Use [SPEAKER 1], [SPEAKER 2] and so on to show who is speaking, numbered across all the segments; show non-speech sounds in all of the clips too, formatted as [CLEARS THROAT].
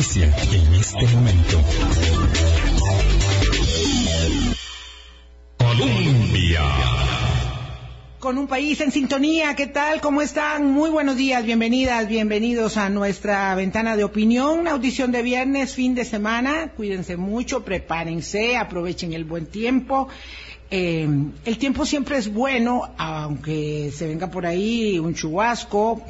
[SPEAKER 1] este.
[SPEAKER 2] Con un país en sintonía, ¿qué tal? ¿Cómo están? Muy buenos días, bienvenidas, bienvenidos a nuestra ventana de opinión, audición de viernes, fin de semana. Cuídense mucho, prepárense, aprovechen el buen tiempo. Eh, el tiempo siempre es bueno, aunque se venga por ahí un chubasco,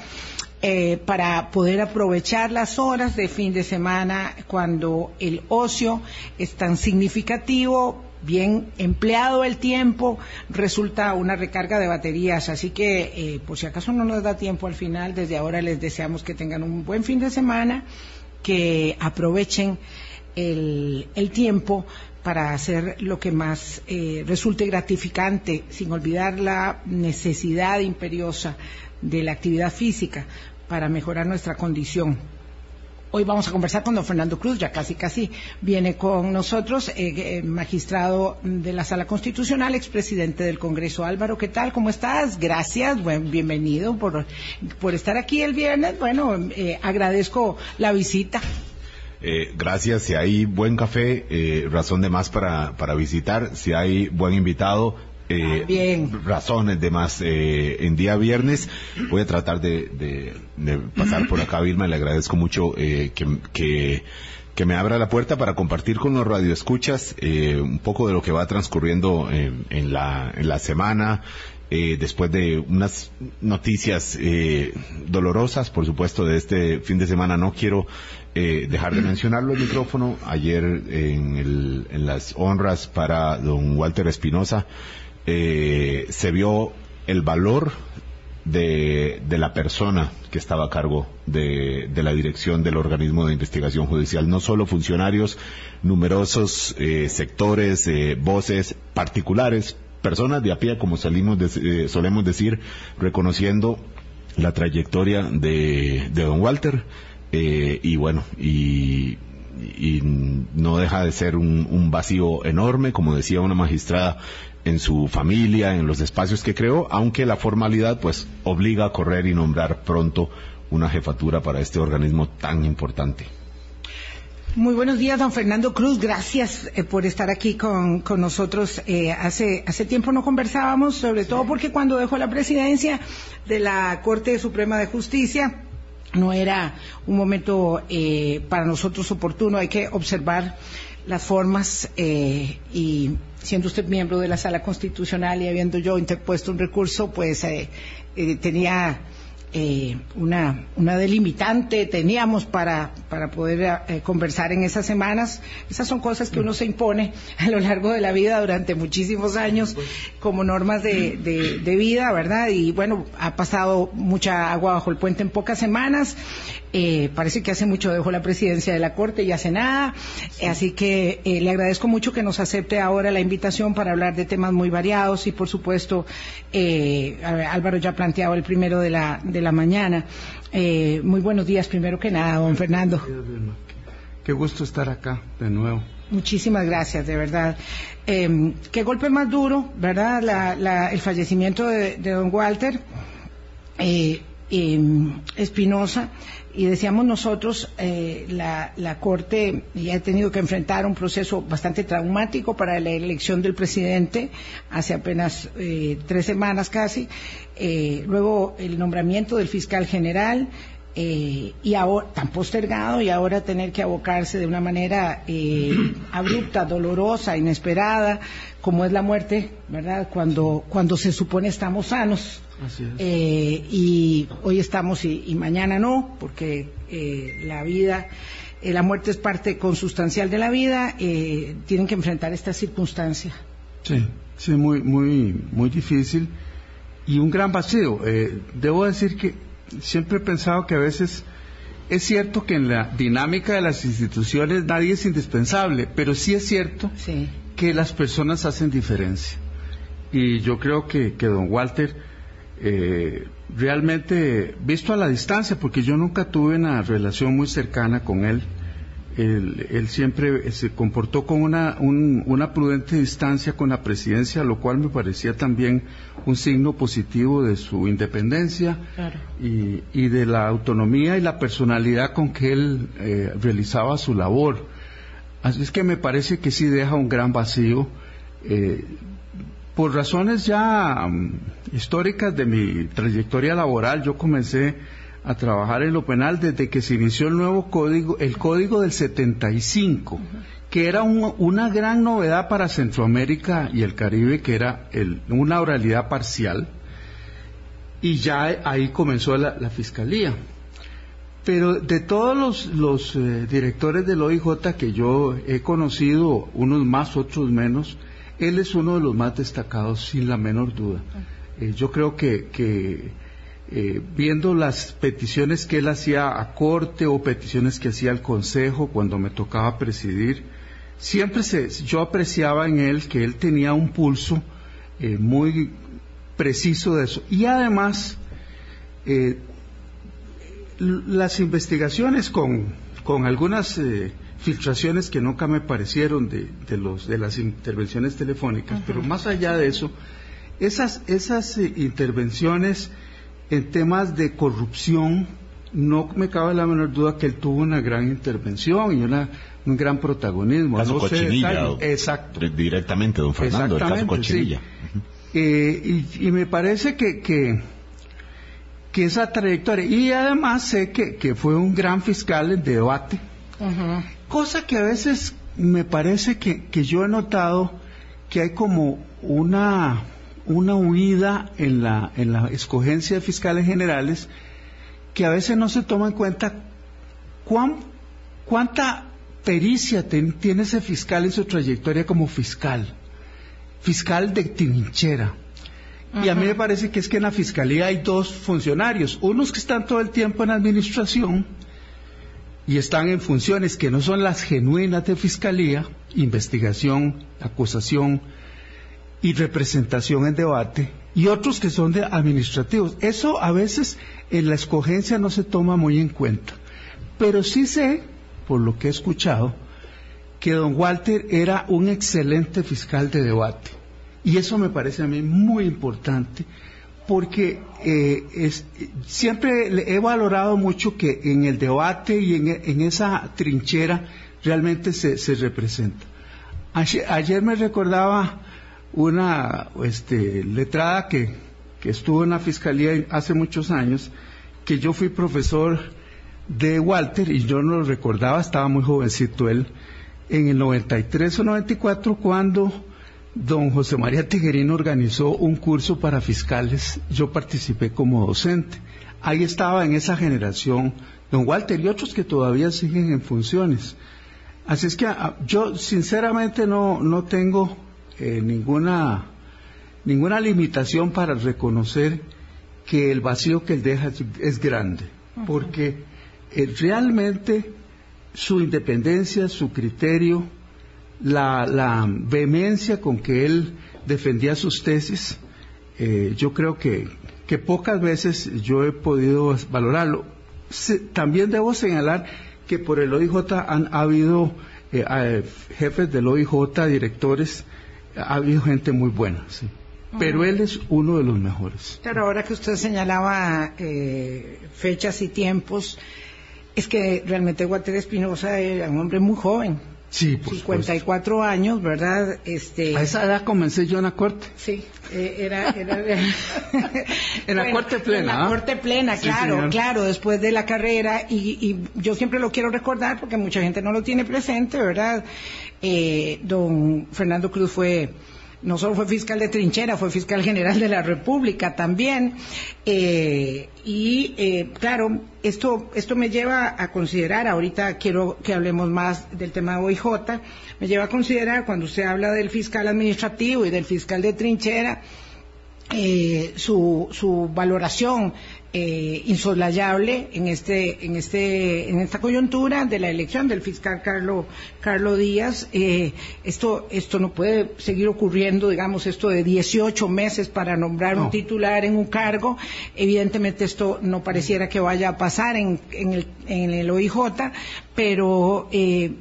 [SPEAKER 2] eh, para poder aprovechar las horas de fin de semana cuando el ocio es tan significativo, bien empleado el tiempo, resulta una recarga de baterías. Así que, eh, por si acaso no nos da tiempo al final, desde ahora les deseamos que tengan un buen fin de semana, que aprovechen el, el tiempo para hacer lo que más eh, resulte gratificante, sin olvidar la necesidad imperiosa de la actividad física para mejorar nuestra condición. Hoy vamos a conversar con don Fernando Cruz, ya casi casi viene con nosotros, eh, eh, magistrado de la Sala Constitucional, expresidente del Congreso. Álvaro, ¿qué tal? ¿Cómo estás? Gracias, buen, bienvenido por, por estar aquí el viernes. Bueno, eh, agradezco la visita.
[SPEAKER 3] Eh, gracias. Si hay buen café, razón de más para, para visitar. Si hay buen invitado, eh, razones de más. Eh, en día viernes voy a tratar de, de- de pasar por acá, Vilma. Le agradezco mucho eh, que, que, que me abra la puerta para compartir con los radioescuchas eh, un poco de lo que va transcurriendo en, en la, en la semana. eh, después de unas noticias eh, dolorosas, por supuesto, de este fin de semana, no quiero eh, dejar de mencionarlo el micrófono. Ayer en, el- en las honras para don Walter Espinosa eh, se vio el valor de, la persona que estaba a cargo de, de la dirección del organismo de investigación judicial, no solo funcionarios, numerosos eh, sectores, eh, voces particulares, personas de a pie, como salimos de- eh, solemos decir, reconociendo la trayectoria de, de don Walter, y bueno, y, no deja de ser un vacío enorme, como decía una magistrada, en su familia, en los espacios que creó, aunque la formalidad pues obliga a correr y nombrar pronto una jefatura para este organismo tan importante.
[SPEAKER 2] Muy buenos días, don Fernando Cruz. Gracias eh, por estar aquí con, con nosotros. Eh, hace, hace tiempo no conversábamos, sobre todo porque cuando dejó la presidencia de la Corte Suprema de Justicia, no era un momento eh, para nosotros oportuno. Hay que observar las formas eh, y siendo usted miembro de la Sala Constitucional y habiendo yo interpuesto un recurso, pues eh, eh, tenía eh, una, una delimitante teníamos para, para poder eh, conversar en esas semanas. Esas son cosas que uno se impone a lo largo de la vida durante muchísimos años como normas de, de- de vida, ¿verdad? Y bueno, ha pasado mucha agua bajo el puente en pocas semanas. Eh, parece que hace mucho dejó la presidencia de la Corte y hace nada. Así que eh, le agradezco mucho que nos acepte ahora la invitación para hablar de temas muy variados y, por supuesto, eh, Álvaro ya planteaba el primero de la, de la mañana. Eh, muy buenos días, primero que nada, don Fernando.
[SPEAKER 4] Qué gusto estar acá de nuevo.
[SPEAKER 2] Muchísimas gracias, de verdad. Eh, qué golpe más duro, ¿verdad? La- la- el fallecimiento de, de don Walter eh, Espinosa. Y decíamos nosotros, eh, la, la Corte ya ha tenido que enfrentar un proceso bastante traumático para la elección del presidente hace apenas eh, tres semanas casi. Eh, luego el nombramiento del fiscal general, eh, y ahora tan postergado y ahora tener que abocarse de una manera eh, abrupta, dolorosa, inesperada, como es la muerte, ¿verdad? Cuando cuando se supone estamos sanos.
[SPEAKER 4] Así es.
[SPEAKER 2] Eh, y hoy estamos y, y mañana no, porque eh, la vida, eh, la muerte es parte consustancial de la vida, eh, tienen que enfrentar esta circunstancia.
[SPEAKER 4] Sí, sí, muy, muy, muy difícil y un gran vacío. Eh, debo decir que siempre he pensado que a veces es cierto que en la dinámica de las instituciones nadie es indispensable, pero sí es cierto
[SPEAKER 2] Sí.
[SPEAKER 4] que las personas hacen diferencia. Y yo creo que, que don Walter, eh, realmente, visto a la distancia, porque yo nunca tuve una relación muy cercana con él, Él, él siempre se comportó con una, un- una prudente distancia con la presidencia, lo cual me parecía también un signo positivo de su independencia
[SPEAKER 2] Claro.
[SPEAKER 4] y, y de la autonomía y la personalidad con que él eh, realizaba su labor. Así es que me parece que sí deja un gran vacío. eh, por razones ya mm, históricas de mi trayectoria laboral, yo comencé a trabajar en lo penal desde que se inició el nuevo código, el código del 75, que era un- una gran novedad para Centroamérica y el Caribe, que era el- una oralidad parcial, y ya ahí comenzó la, la fiscalía. Pero de todos los, los, eh, directores del OIJ que yo he conocido, unos más, otros menos, él es uno de los más destacados, sin la menor duda. Eh, yo creo que, que, eh, viendo las peticiones que él hacía a corte o peticiones que hacía al consejo cuando me tocaba presidir, siempre se, yo apreciaba en él que él tenía un pulso eh, muy preciso de eso. Y además, eh, las investigaciones con, con algunas eh, filtraciones que nunca me parecieron de, de los, de las intervenciones telefónicas, pero más allá de eso, esas, esas intervenciones en temas de corrupción, no me cabe la menor duda que él tuvo una gran intervención y una, un gran protagonismo.
[SPEAKER 3] Caso
[SPEAKER 4] no
[SPEAKER 3] Cochinilla.
[SPEAKER 4] Exacto.
[SPEAKER 3] di- Directamente, don Fernando, el caso Cochinilla.
[SPEAKER 4] sí. Eh, y, y me parece que, que, que esa trayectoria, y además sé que, que fue un gran fiscal en debate, cosa que a veces me parece que, que yo he notado que hay como una, una huida en la, en la escogencia de fiscales generales que a veces no se toma en cuenta cuán, cuánta pericia ten- tiene ese fiscal en su trayectoria como fiscal, fiscal de trinchera. Y a mí me parece que es que en la fiscalía hay dos funcionarios, unos que están todo el tiempo en administración y están en funciones que no son las genuinas de fiscalía, investigación, acusación y representación en debate, y otros que son de administrativos. Eso a veces en la escogencia no se toma muy en cuenta. Pero sí sé, por lo que he escuchado, que don Walter era un excelente fiscal de debate. Y eso me parece a mí muy importante porque eh, es- siempre he valorado mucho que en el debate y en, en esa trinchera realmente se, se representa. Ayer me recordaba una este, letrada que, que estuvo en la fiscalía hace muchos años, que yo fui profesor de Walter y yo no lo recordaba, estaba muy jovencito él, en el 93 o 94 cuando don José María Tiguerino organizó un curso para fiscales, yo participé como docente. Ahí estaba en esa generación don Walter y otros que todavía siguen en funciones. Así es que ah, yo sinceramente no, no tengo eh, ninguna, ninguna limitación para reconocer que el vacío que él deja es, es grande, porque eh, realmente su independencia, su criterio, la, la vehemencia con que él defendía sus tesis, eh, yo creo que, que pocas veces yo he podido valorarlo. Se- también debo señalar que por el OIJ han ha habido eh, jefes del OIJ, directores, ha habido gente muy buena, sí. Pero él es uno de los mejores.
[SPEAKER 2] Claro, ahora que usted señalaba eh, fechas y tiempos, es que realmente Walter Espinosa era un hombre muy joven,
[SPEAKER 4] Sí, por supuesto.
[SPEAKER 2] 54 años, ¿verdad? Este,
[SPEAKER 4] A esa edad comencé yo en la corte.
[SPEAKER 2] Sí, eh, era, era [LAUGHS]
[SPEAKER 4] En la corte plena,
[SPEAKER 2] En la
[SPEAKER 4] ¿ah?
[SPEAKER 2] corte plena,
[SPEAKER 4] Sí,
[SPEAKER 2] claro,
[SPEAKER 4] señor.
[SPEAKER 2] claro, después de la carrera y, y yo siempre lo quiero recordar porque mucha gente no lo tiene presente, ¿verdad? Eh, don Fernando Cruz fue no solo fue fiscal de trinchera, fue fiscal general de la República también. Eh, y eh, claro, esto, esto me lleva a considerar, ahorita quiero que hablemos más del tema de OIJ, me lleva a considerar cuando usted habla del fiscal administrativo y del fiscal de trinchera, eh, su, su valoración eh, insolayable en este en este en esta coyuntura de la elección del fiscal Carlo Carlo Díaz. Eh, esto esto no puede seguir ocurriendo digamos esto de 18 meses para nombrar un titular en un cargo. Evidentemente esto no pareciera que vaya a pasar en, en el en el OIJ pero eh,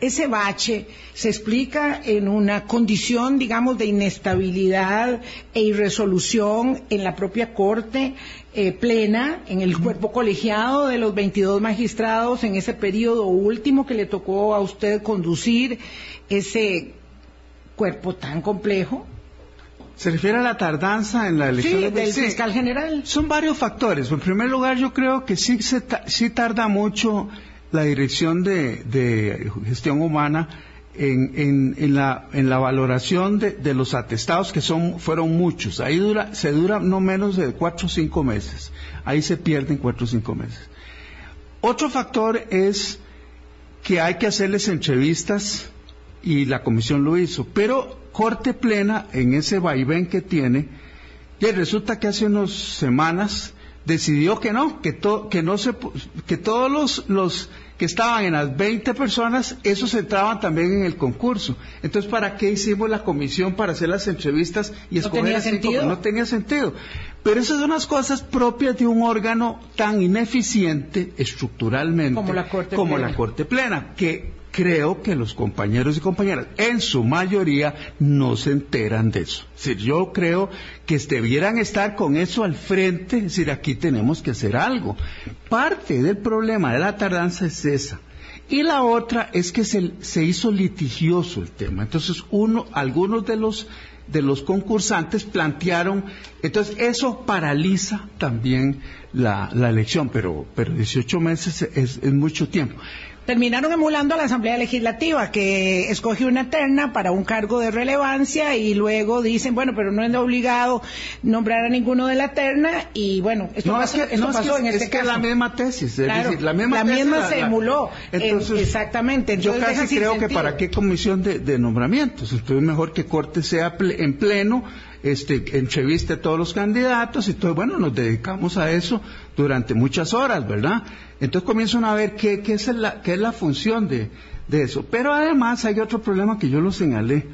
[SPEAKER 2] ese bache se explica en una condición, digamos, de inestabilidad e irresolución en la propia Corte eh, plena, en el cuerpo colegiado de los 22 magistrados, en ese periodo último que le tocó a usted conducir ese cuerpo tan complejo.
[SPEAKER 4] ¿Se refiere a la tardanza en la elección
[SPEAKER 2] sí, del fiscal general?
[SPEAKER 4] Son varios factores. En primer lugar, yo creo que sí, se sí tarda mucho la dirección de, gestión humana en, en, la, en la valoración de, los atestados, que son, fueron muchos. Ahí dura, se dura no menos de cuatro o cinco meses. Ahí se pierden cuatro o cinco meses. Otro factor es que hay que hacerles entrevistas y la comisión lo hizo. Pero Corte Plena, en ese vaivén que tiene, y resulta que hace unas semanas decidió que no, que, que no se, que todos los, los que estaban en las 20 personas, esos entraban también en el concurso. Entonces, ¿para qué hicimos la comisión para hacer las entrevistas y escoger
[SPEAKER 2] no tenía sentido.
[SPEAKER 4] No tenía sentido. Pero esas son unas cosas propias de un órgano tan ineficiente estructuralmente
[SPEAKER 2] como la Corte
[SPEAKER 4] como
[SPEAKER 2] Plena.
[SPEAKER 4] La corte plena que creo que los compañeros y compañeras, en su mayoría, no se enteran de eso. Es decir, yo creo que debieran estar con eso al frente, es decir, aquí tenemos que hacer algo. Parte del problema de la tardanza es esa. Y la otra es que se, hizo litigioso el tema. Entonces, uno, algunos de los de los concursantes plantearon, entonces eso paraliza también la, elección, pero, pero 18 meses es, es mucho tiempo
[SPEAKER 2] terminaron emulando a la Asamblea Legislativa, que escoge una terna para un cargo de relevancia y luego dicen, bueno, pero no es obligado nombrar a ninguno de la terna y bueno, esto
[SPEAKER 4] no,
[SPEAKER 2] pasó,
[SPEAKER 4] es que, no,
[SPEAKER 2] pasó
[SPEAKER 4] es que,
[SPEAKER 2] en este
[SPEAKER 4] es que
[SPEAKER 2] caso.
[SPEAKER 4] la misma tesis, es
[SPEAKER 2] Claro,
[SPEAKER 4] decir, la misma,
[SPEAKER 2] la
[SPEAKER 4] tesis,
[SPEAKER 2] misma
[SPEAKER 4] la-
[SPEAKER 2] se
[SPEAKER 4] la-
[SPEAKER 2] emuló.
[SPEAKER 4] Entonces,
[SPEAKER 2] Eh, exactamente. Entonces
[SPEAKER 4] yo
[SPEAKER 2] deja
[SPEAKER 4] casi creo que para qué comisión de, de nombramientos, entonces mejor que Corte sea ple- en pleno, este, entreviste a todos los candidatos y todo, bueno, nos dedicamos a eso durante muchas horas, ¿verdad? Entonces comienzan a ver qué, qué, es, la, qué es la función de, de eso. Pero además hay otro problema que yo lo señalé,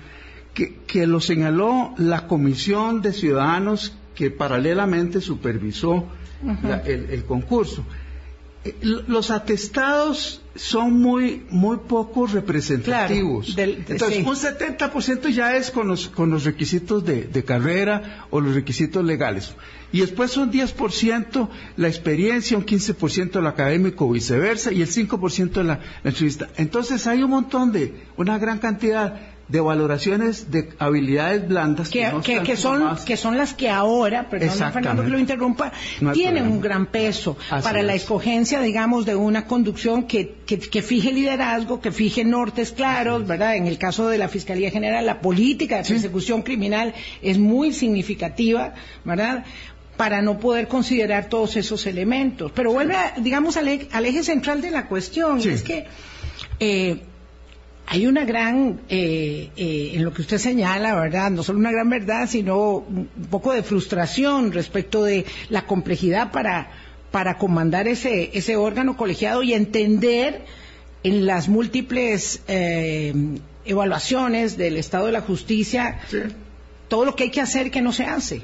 [SPEAKER 4] que, que lo señaló la Comisión de Ciudadanos que paralelamente supervisó la- el, el concurso. Los atestados son muy, muy poco representativos.
[SPEAKER 2] Claro, del- de-
[SPEAKER 4] Entonces,
[SPEAKER 2] sí.
[SPEAKER 4] un 70% ya es con los, con los requisitos de, de carrera o los requisitos legales. Y después son 10% la experiencia, un 15% el académico, viceversa, y el 5% la, la entrevista. Entonces, hay un montón de, una gran cantidad de valoraciones de habilidades blandas
[SPEAKER 2] que,
[SPEAKER 4] no
[SPEAKER 2] que-
[SPEAKER 4] están
[SPEAKER 2] que son
[SPEAKER 4] formadas.
[SPEAKER 2] que son las que ahora, perdón. Fernando que lo interrumpa,
[SPEAKER 4] No
[SPEAKER 2] tienen
[SPEAKER 4] problema.
[SPEAKER 2] un gran peso
[SPEAKER 4] Así
[SPEAKER 2] para la
[SPEAKER 4] es.
[SPEAKER 2] escogencia, digamos, de una conducción que, que, que fije liderazgo, que fije nortes claros, ¿verdad? En el caso de la Fiscalía General, la política de persecución criminal es muy significativa, ¿verdad? para no poder considerar todos esos elementos. Pero vuelve, a, digamos, al, e- al eje central de la cuestión, y es que eh, hay una gran, eh, eh, en lo que usted señala, ¿verdad? No solo una gran verdad, sino un poco de frustración respecto de la complejidad para, para comandar ese, ese órgano colegiado y entender en las múltiples eh, evaluaciones del estado de la justicia todo lo que hay que hacer que no se hace.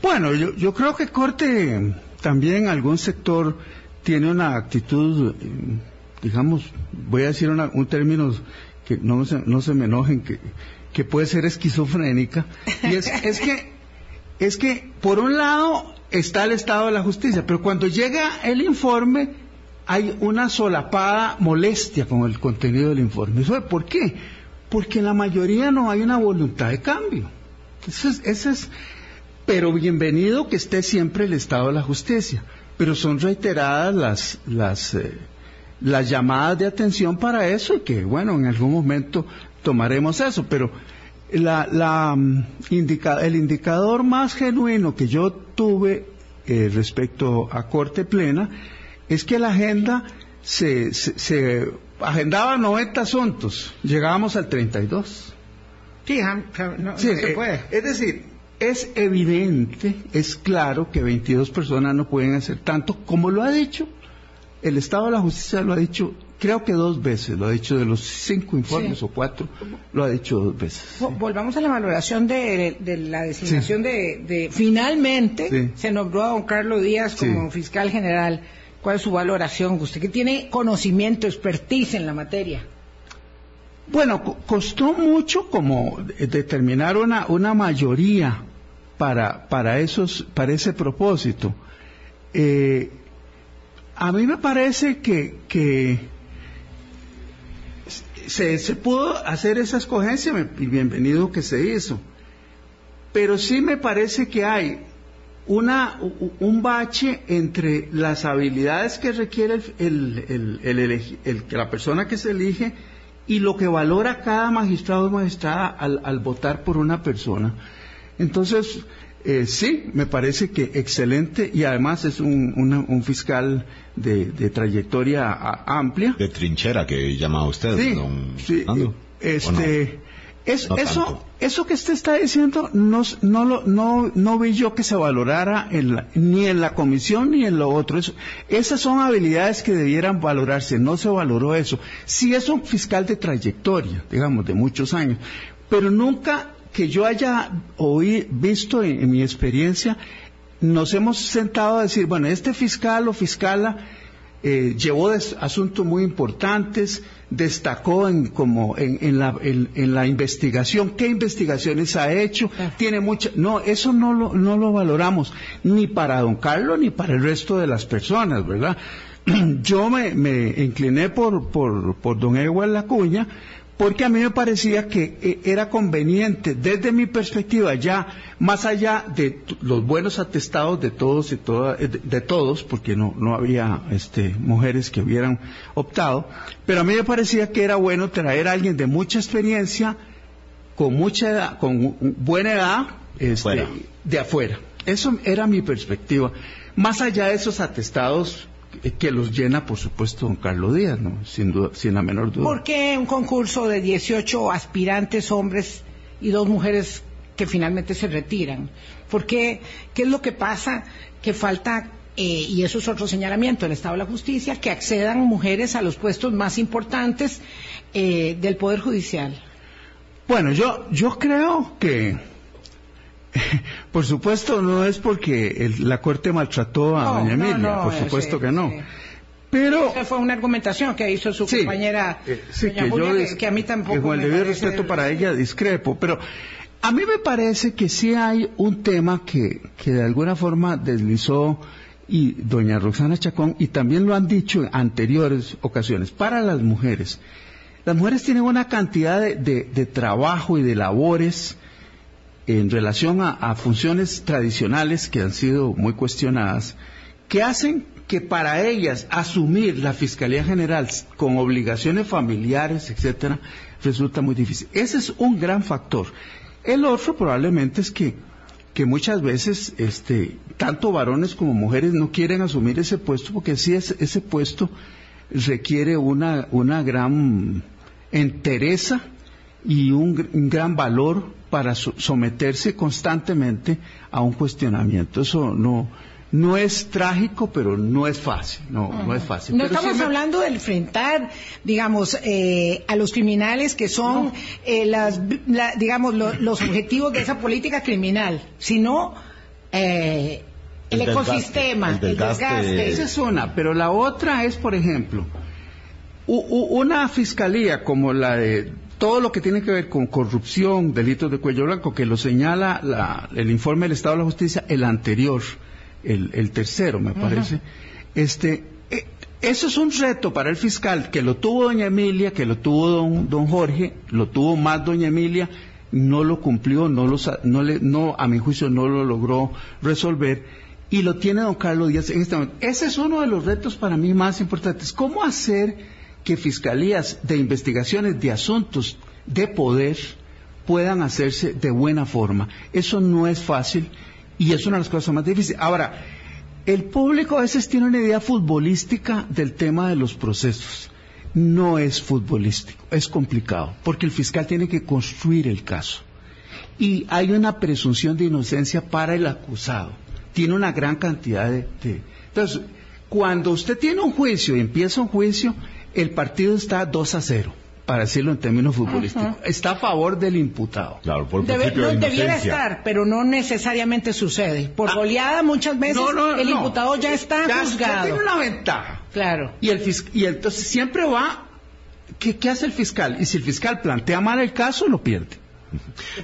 [SPEAKER 4] Bueno, yo, yo creo que Corte también algún sector tiene una actitud, eh, digamos, voy a decir un término que no se, no se me enojen, que, que puede ser esquizofrénica, y es, es que, es que por un lado está el estado de la justicia, pero cuando llega el informe hay una solapada molestia con el contenido del informe. ¿Sabe por qué? Porque en la mayoría no hay una voluntad de cambio. Ese es, es, pero bienvenido que esté siempre el Estado de la Justicia. Pero son reiteradas las, las, eh, las llamadas de atención para eso y que, bueno, en algún momento tomaremos eso. Pero la, la, mm, indica- el indicador más genuino que yo tuve eh, respecto a Corte Plena es que la agenda se, se, se agendaba 90 asuntos, llegábamos al 32.
[SPEAKER 2] Sí, no,
[SPEAKER 4] Sí,
[SPEAKER 2] no se
[SPEAKER 4] eh,
[SPEAKER 2] puede.
[SPEAKER 4] es decir, es evidente, es claro que 22 personas no pueden hacer tanto, como lo ha dicho el Estado de la Justicia, lo ha dicho, creo que dos veces, lo ha dicho de los cinco informes
[SPEAKER 2] Sí.
[SPEAKER 4] o cuatro, lo ha dicho dos veces.
[SPEAKER 2] Vo- Volvamos a la valoración de, de la designación de, de- finalmente
[SPEAKER 4] Sí.
[SPEAKER 2] se nombró a don Carlos Díaz como fiscal general. ¿Cuál es su valoración? Usted que tiene conocimiento, expertise en la materia.
[SPEAKER 4] Bueno, costó mucho como determinar una, una mayoría para, para, esos, para ese propósito. Eh, a mí me parece que, que se, pudo hacer esa escogencia y bienvenido que se hizo. Pero sí me parece que hay una, un bache entre las habilidades que requiere el, el, la persona que se elige y lo que valora cada magistrado o magistrada al, al votar por una persona. Entonces, eh, sí, me parece que excelente y además es un, un fiscal de, de trayectoria amplia.
[SPEAKER 3] De trinchera que llama usted,
[SPEAKER 4] sí, don sí, Este, es, eso, eso que usted está diciendo no, no, lo, no, no vi yo que se valorara en ni en la comisión ni en lo otro. Eso, esas son habilidades que debieran valorarse, no se valoró eso. Sí es un fiscal de trayectoria, digamos, de muchos años, pero nunca que yo haya oí, visto en, mi experiencia, nos hemos sentado a decir, bueno, este fiscal o fiscala eh, llevó asuntos muy importantes, destacó en, como en, la, en, la, investigación, qué investigaciones ha hecho, tiene mucha, no, eso no lo, no lo valoramos, ni para don Carlos ni para el resto de las personas, ¿verdad? [CLEARS THROAT] Yo me, me incliné por, por, por don Ewell Lacuña, porque a mí me parecía que eh, era conveniente, desde mi perspectiva, ya más allá de los buenos atestados de todos y todas, eh, de, todos, porque no, no había este, mujeres que hubieran optado, pero a mí me parecía que era bueno traer a alguien de mucha experiencia, con mucha edad, con buena edad, este, de afuera. Eso era mi perspectiva. Más allá de esos atestados que los llena, por supuesto, don Carlos Díaz, ¿no? Sin, duda, sin la menor duda.
[SPEAKER 2] ¿Por qué un concurso de 18 aspirantes hombres y dos mujeres que finalmente se retiran? ¿Por qué? ¿Qué es lo que pasa? Que falta, eh, y eso es otro señalamiento del Estado de la Justicia, que accedan mujeres a los puestos más importantes eh, del Poder Judicial.
[SPEAKER 4] Bueno, yo, yo creo que [LAUGHS] por supuesto, no es porque la Corte maltrató a doña Emilia, por supuesto que no. Pero
[SPEAKER 2] esa fue una argumentación que hizo su compañera
[SPEAKER 4] eh, que, a mí tampoco con el debido respeto para ella discrepo, pero a mí me parece que sí hay un tema que, que de alguna forma deslizó y doña Roxana Chacón y también lo han dicho en anteriores ocasiones para las mujeres. Las mujeres tienen una cantidad de trabajo y de labores en relación a, funciones tradicionales que han sido muy cuestionadas, que hacen que para ellas asumir la Fiscalía General con obligaciones familiares, etcétera, resulta muy difícil. Ese es un gran factor. El otro probablemente es que, que muchas veces este, tanto varones como mujeres no quieren asumir ese puesto porque sí es, ese puesto requiere una, una gran entereza y un, gran valor para someterse constantemente a un cuestionamiento. Eso no, no es trágico, pero no es fácil. No, no es fácil.
[SPEAKER 2] No estamos hablando de enfrentar, digamos, eh, a los criminales que son, eh, las, digamos, los objetivos de esa política criminal, sino eh, el, ecosistema, el desgaste.
[SPEAKER 4] Esa es una, pero la otra es, por ejemplo, una fiscalía como la de todo lo que tiene que ver con corrupción, delitos de cuello blanco, que lo señala el informe del Estado de la Justicia, el anterior, el, tercero, me parece, este, e, eso es un reto para el fiscal, que lo tuvo doña Emilia, que lo tuvo don, don Jorge, lo tuvo más doña Emilia, no lo cumplió, no, lo, no, le, no, a mi juicio no lo logró resolver, y lo tiene don Carlos Díaz en este momento. Ese es uno de los retos para mí más importantes. ¿Cómo hacer que fiscalías de investigaciones de asuntos de poder puedan hacerse de buena forma. Eso no es fácil y es una de las cosas más difíciles. Ahora, el público a veces tiene una idea futbolística del tema de los procesos. No es futbolístico, es complicado, porque el fiscal tiene que construir el caso. Y hay una presunción de inocencia para el acusado. Tiene una gran cantidad de... Entonces, cuando usted tiene un juicio y empieza un juicio, el partido está 2 a 0 para decirlo en términos futbolísticos. Está a favor del imputado.
[SPEAKER 3] Claro, por
[SPEAKER 2] Debe-
[SPEAKER 3] principio
[SPEAKER 2] no,
[SPEAKER 3] de
[SPEAKER 2] debiera estar, pero no necesariamente sucede. Por
[SPEAKER 4] Ah.
[SPEAKER 2] goleada muchas veces
[SPEAKER 4] No, no,
[SPEAKER 2] el
[SPEAKER 4] no.
[SPEAKER 2] imputado ya está
[SPEAKER 4] Ya- ya
[SPEAKER 2] juzgado.
[SPEAKER 4] tiene una ventaja.
[SPEAKER 2] Claro.
[SPEAKER 4] Y, el fis- y entonces siempre va, ¿qué, qué hace el fiscal? Y si el fiscal plantea mal el caso, lo pierde.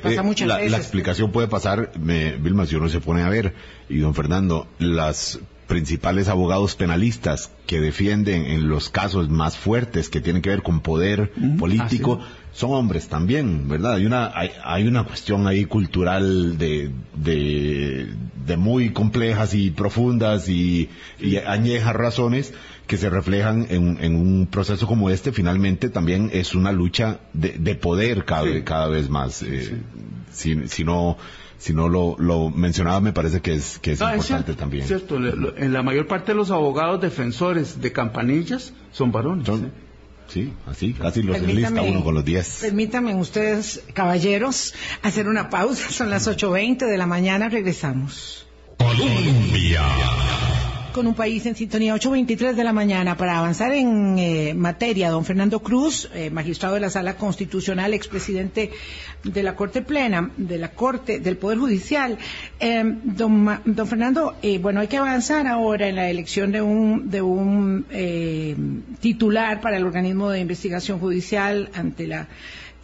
[SPEAKER 2] Pasa
[SPEAKER 3] Eh,
[SPEAKER 2] muchas
[SPEAKER 3] la,
[SPEAKER 2] veces.
[SPEAKER 3] la explicación puede pasar, me, Vilma, si uno se pone a ver, y don Fernando, las principales abogados penalistas que defienden en los casos más fuertes que tienen que ver con poder político son hombres también, ¿verdad? Hay una, hay, hay una cuestión ahí cultural de, de, de muy complejas y profundas y, y añejas razones que se reflejan en, en un proceso como este, finalmente también es una lucha de, de poder cada,
[SPEAKER 4] Sí.
[SPEAKER 3] cada vez más. eh, si, si no, si no lo, lo mencionaba, me parece que es, que es
[SPEAKER 4] No, es
[SPEAKER 3] importante
[SPEAKER 4] cierto,
[SPEAKER 3] también.
[SPEAKER 4] cierto, le- lo- en la mayor parte de los abogados defensores de campanillas son varones.
[SPEAKER 3] Son-
[SPEAKER 4] ¿eh?
[SPEAKER 3] sí, así, casi los
[SPEAKER 2] Permítame-
[SPEAKER 3] enlista uno con los 10.
[SPEAKER 2] Permítanme ustedes, caballeros, hacer una pausa. Son las 8.20 de la mañana. Regresamos.
[SPEAKER 1] Colombia.
[SPEAKER 2] Con un país en sintonía, 8.23 de la mañana. Para avanzar en eh, materia, don Fernando Cruz, eh, magistrado de la Sala Constitucional, expresidente de la Corte Plena, de la Corte, del Poder Judicial. Eh, don, don Fernando, eh, bueno, hay que avanzar ahora en la elección de un, de un eh, titular para el organismo de investigación judicial ante la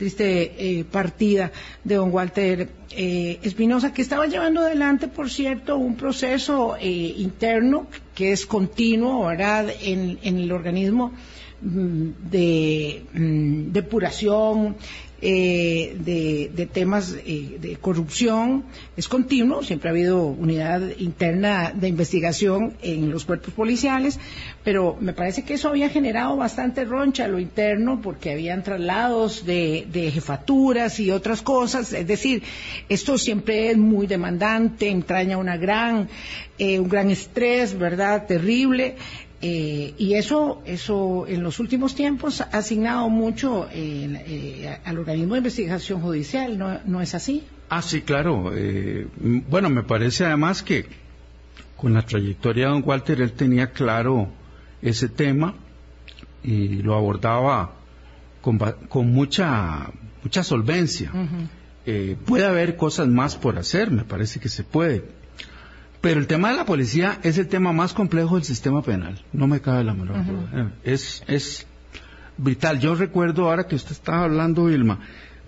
[SPEAKER 2] triste eh, partida de don Walter eh, Espinosa, que estaba llevando adelante, por cierto, un proceso eh, interno que es continuo, ¿verdad?, en, en el organismo mm, de mm, depuración, eh, de, de temas eh, de corrupción es continuo, siempre ha habido unidad interna de investigación en los cuerpos policiales, pero me parece que eso había generado bastante roncha a lo interno porque habían traslados de, de jefaturas y otras cosas, es decir, esto siempre es muy demandante, entraña una gran, eh, un gran estrés, ¿verdad?, terrible. Eh, y eso, eso en los últimos tiempos ha asignado mucho eh, eh, al organismo de investigación judicial, ¿no, no es así?
[SPEAKER 4] Ah, sí, claro. eh, bueno, me parece además que con la trayectoria de don Walter él tenía claro ese tema y lo abordaba con, con mucha, mucha solvencia. Eh, puede haber cosas más por hacer, me parece que se puede. Pero el tema de la policía es el tema más complejo del sistema penal, no me cabe la menor duda. Es, es vital. Yo recuerdo ahora que usted estaba hablando, Vilma,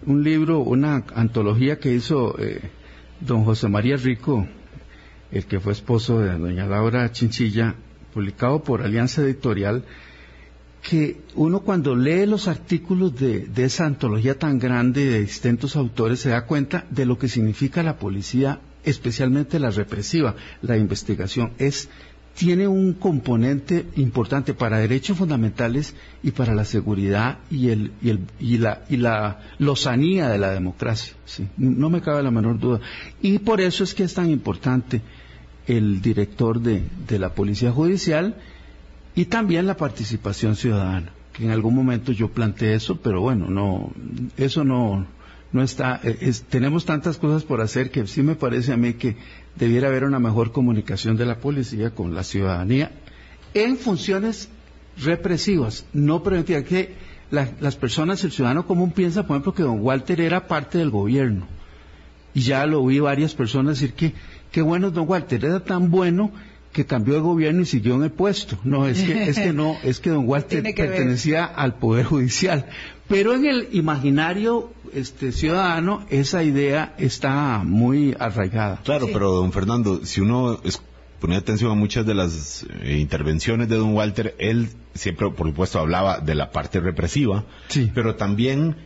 [SPEAKER 4] un libro, una antología que hizo eh, don José María Rico, el que fue esposo de doña Laura Chinchilla, publicado por Alianza Editorial, que uno cuando lee los artículos de, de esa antología tan grande de distintos autores se da cuenta de lo que significa la policía, especialmente la represiva, la investigación. Es tiene un componente importante para derechos fundamentales y para la seguridad y el y el y la y la lozanía de la democracia. Sí, no me cabe la menor duda. Y por eso es que es tan importante el director de, de la policía judicial y también la participación ciudadana, que en algún momento yo planteé eso, pero bueno, no, eso no, no está, eh, tenemos tantas cosas por hacer que sí me parece a mí que debiera haber una mejor comunicación de la policía con la ciudadanía en funciones represivas, no preventivas, que la- las personas, el ciudadano común piensa, por ejemplo, que don Walter era parte del gobierno. Y ya lo oí varias personas decir que, qué bueno don Walter, era tan bueno que cambió de gobierno y siguió en el puesto. No, es que, es que no, es que don Walter
[SPEAKER 2] ver.
[SPEAKER 4] pertenecía al Poder Judicial. Pero en el imaginario este, ciudadano, esa idea está muy arraigada.
[SPEAKER 3] Claro,
[SPEAKER 2] Sí.
[SPEAKER 3] pero don Fernando, si uno es- ponía atención a muchas de las eh, intervenciones de don Walter, él siempre, por supuesto, hablaba de la parte represiva,
[SPEAKER 4] Sí.
[SPEAKER 3] pero también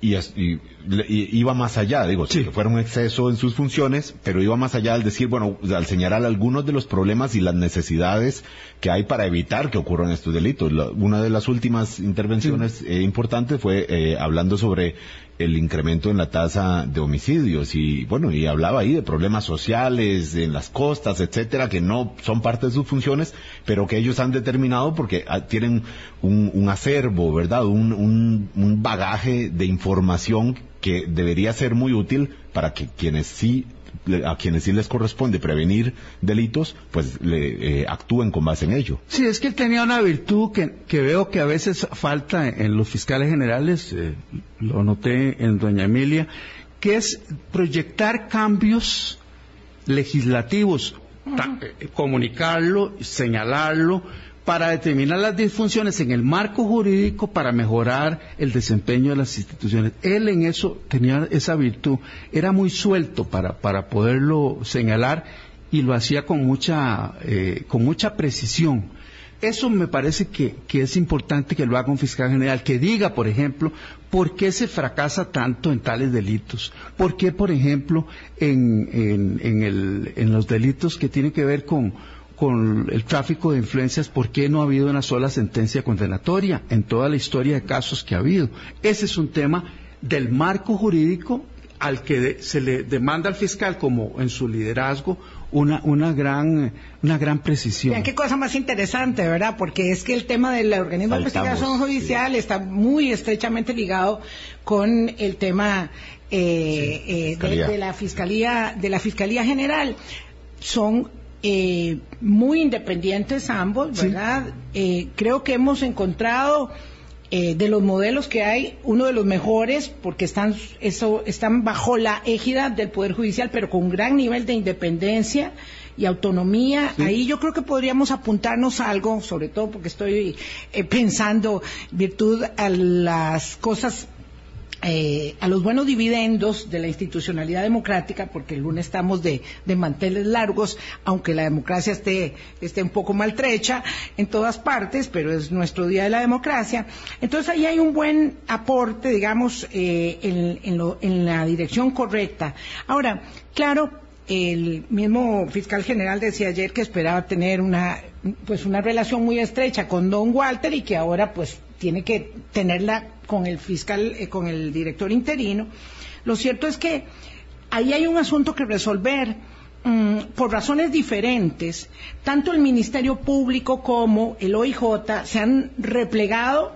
[SPEAKER 3] y, y- y- iba más allá, digo,
[SPEAKER 4] Sí.
[SPEAKER 3] que fuera un exceso en sus funciones, pero iba más allá al decir, bueno, al señalar algunos de los problemas y las necesidades que hay para evitar que ocurran estos delitos. La- una de las últimas intervenciones eh, importantes fue eh, hablando sobre el incremento en la tasa de homicidios y bueno, y hablaba ahí de problemas sociales en las costas, etcétera, que no son parte de sus funciones, pero que ellos han determinado porque ah, tienen un, un acervo, ¿verdad? Un, un, un bagaje de información que debería ser muy útil para que quienes sí a quienes sí les corresponde prevenir delitos, pues le, eh, actúen con base en ello.
[SPEAKER 4] Sí, es que él tenía una virtud que, que veo que a veces falta en los fiscales generales, eh, lo noté en doña Emilia, que es proyectar cambios legislativos, eh, comunicarlo, señalarlo, para determinar las disfunciones en el marco jurídico para mejorar el desempeño de las instituciones. Él en eso tenía esa virtud, era muy suelto para, para poderlo señalar y lo hacía con mucha, eh, con mucha precisión. Eso me parece que, que, es importante que lo haga un fiscal general, que diga, por ejemplo, por qué se fracasa tanto en tales delitos, por qué, por ejemplo, en, en, en, el, en los delitos que tienen que ver con, con el tráfico de influencias, ¿por qué no ha habido una sola sentencia condenatoria en toda la historia de casos que ha habido? Ese es un tema del marco jurídico al que se le demanda al fiscal como en su liderazgo una, una gran una gran precisión.
[SPEAKER 2] Vean qué cosa más interesante, ¿verdad? Porque es que el tema del organismo de investigación judicial sí. está muy estrechamente ligado con el tema eh, sí, eh, de, de, la fiscalía de la fiscalía general. Son eh, muy independientes ambos, ¿verdad? Sí. Eh, creo que hemos encontrado eh, de los modelos que hay uno de los mejores porque están eso están bajo la égida del poder judicial, pero con un gran nivel de independencia y autonomía. Sí. Ahí yo creo que podríamos apuntarnos algo, sobre todo porque estoy eh, pensando virtud a las cosas eh, a los buenos dividendos de la institucionalidad democrática, porque el lunes estamos de, manteles largos, aunque la democracia esté, esté un poco maltrecha en todas partes, pero es nuestro día de la democracia. Entonces ahí hay un buen aporte, digamos, eh, en, en, lo, en la dirección correcta. Ahora, claro, el mismo fiscal general decía ayer que esperaba tener una pues una relación muy estrecha con don Walter y que ahora pues tiene que tenerla con el fiscal eh, con el director interino. Lo cierto es que ahí hay un asunto que resolver mmm, por razones diferentes. Tanto el ministerio público como el OIJ se han replegado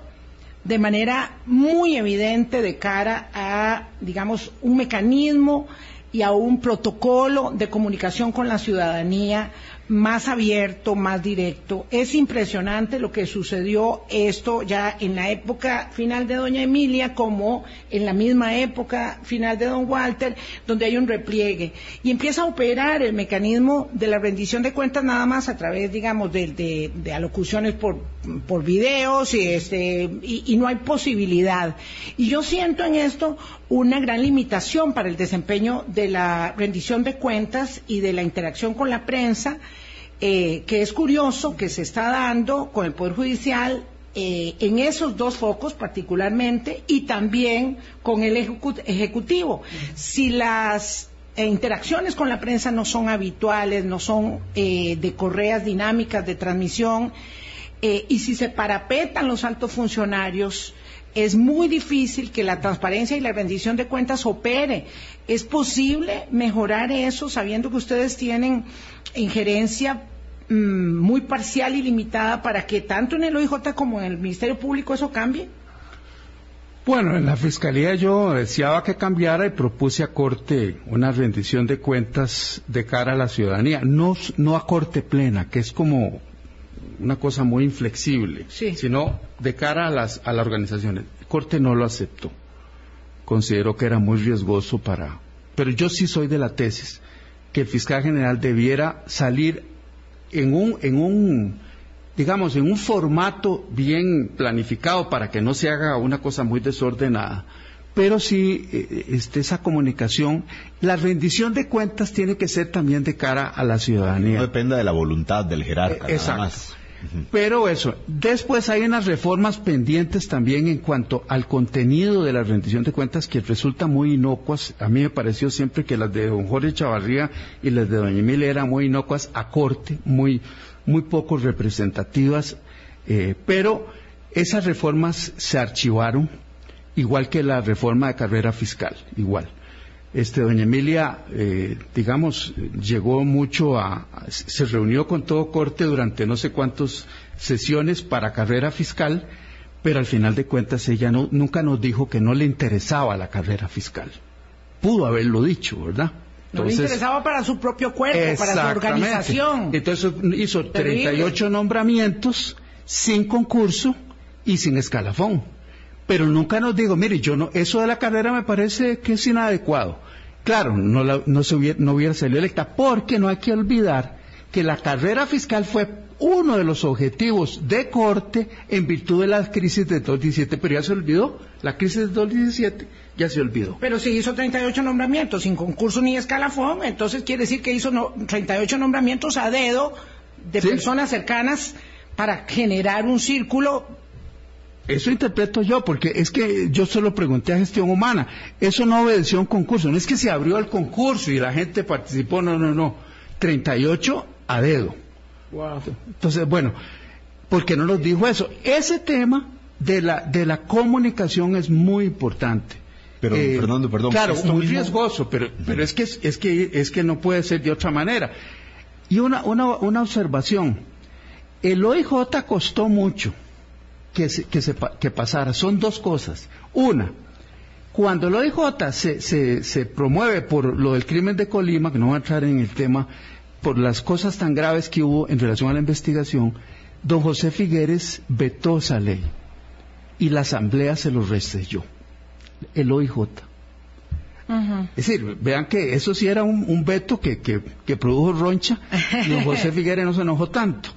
[SPEAKER 2] de manera muy evidente de cara a digamos un mecanismo y a un protocolo de comunicación con la ciudadanía más abierto, más directo. Es impresionante lo que sucedió esto ya en la época final de doña Emilia como en la misma época final de don Walter, donde hay un repliegue. Y empieza a operar el mecanismo de la rendición de cuentas nada más a través, digamos, de, de, alocuciones por, por videos y, este, y no hay posibilidad. Y yo siento en esto una gran limitación para el desempeño de la rendición de cuentas y de la interacción con la prensa, eh, que es curioso que se está dando con el Poder Judicial eh, en esos dos focos particularmente y también con el Ejecutivo. Si las eh, interacciones con la prensa no son habituales, no son eh, de correas dinámicas de transmisión, y si se parapetan los altos funcionarios, es muy difícil que la transparencia y la rendición de cuentas opere. ¿Es posible mejorar eso sabiendo que ustedes tienen injerencia mmm, muy parcial y limitada para que tanto en el OIJ como en el Ministerio Público eso cambie?
[SPEAKER 4] Bueno, en la Fiscalía yo deseaba que cambiara y propuse a Corte una rendición de cuentas de cara a la ciudadanía, no a Corte plena, que es como una cosa muy inflexible,
[SPEAKER 2] sí.
[SPEAKER 4] sino de cara a las a las organizaciones. Corte no lo aceptó. Consideró que era muy riesgoso para. Pero yo sí soy de la tesis que el fiscal general debiera salir en un en un digamos en un formato bien planificado para que no se haga una cosa muy desordenada. Pero sí, eh, este, esa comunicación, la rendición de cuentas tiene que ser también de cara a la ciudadanía.
[SPEAKER 3] No dependa de la voluntad del jerarca.
[SPEAKER 4] Eh, exacto. Nada más. Pero eso, después hay unas reformas pendientes también en cuanto al contenido de la rendición de cuentas que resulta muy inocuas. A mí me pareció siempre que las de don Jorge Chavarría y las de doña Emilia eran muy inocuas a corte, muy, muy poco representativas, eh, pero esas reformas se archivaron, igual que la reforma de carrera fiscal, igual este doña Emilia, eh, digamos, llegó mucho a, se reunió con todo corte durante no sé cuántas sesiones para carrera fiscal, pero al final de cuentas ella no, nunca nos dijo que no le interesaba la carrera fiscal. Pudo haberlo dicho, ¿verdad?
[SPEAKER 2] no le interesaba para su propio cuerpo, para su organización.
[SPEAKER 4] Entonces hizo 38 nombramientos sin concurso y sin escalafón. Pero nunca nos digo, mire, yo no, eso de la carrera me parece que es inadecuado. Claro, no, no, se hubiera, no hubiera salido electa, porque no hay que olvidar que la carrera fiscal fue uno de los objetivos de corte en virtud de la crisis de 2017, pero ya se olvidó, la crisis de 2017 ya se olvidó.
[SPEAKER 2] Pero si hizo 38 nombramientos sin concurso ni escalafón, entonces quiere decir que hizo no, 38 nombramientos a dedo de personas cercanas para generar un círculo
[SPEAKER 4] eso interpreto yo, porque es que yo solo pregunté a gestión humana. Eso no obedeció a un concurso. No es que se abrió el concurso y la gente participó, no, no, no. 38 a dedo. Entonces, bueno, ¿por qué no nos dijo eso? Ese tema de la, de la comunicación es muy importante.
[SPEAKER 3] Pero, eh, Fernando, perdón.
[SPEAKER 4] Claro, muy riesgoso, pero, pero es, que, es, que, es que no puede ser de otra manera. Y una, una, una observación. El OIJ costó mucho que, que, se, que pasara. Son dos cosas. Una, cuando el OIJ se, se, se, promueve por lo del crimen de Colima, que no voy a entrar en el tema, por las cosas tan graves que hubo en relación a la investigación, don José Figueres vetó esa ley y la asamblea se lo restringó, el OIJ. Es decir, vean que eso sí era un, veto que, que, produjo roncha y don José [LAUGHS] Figueres no se enojó tanto.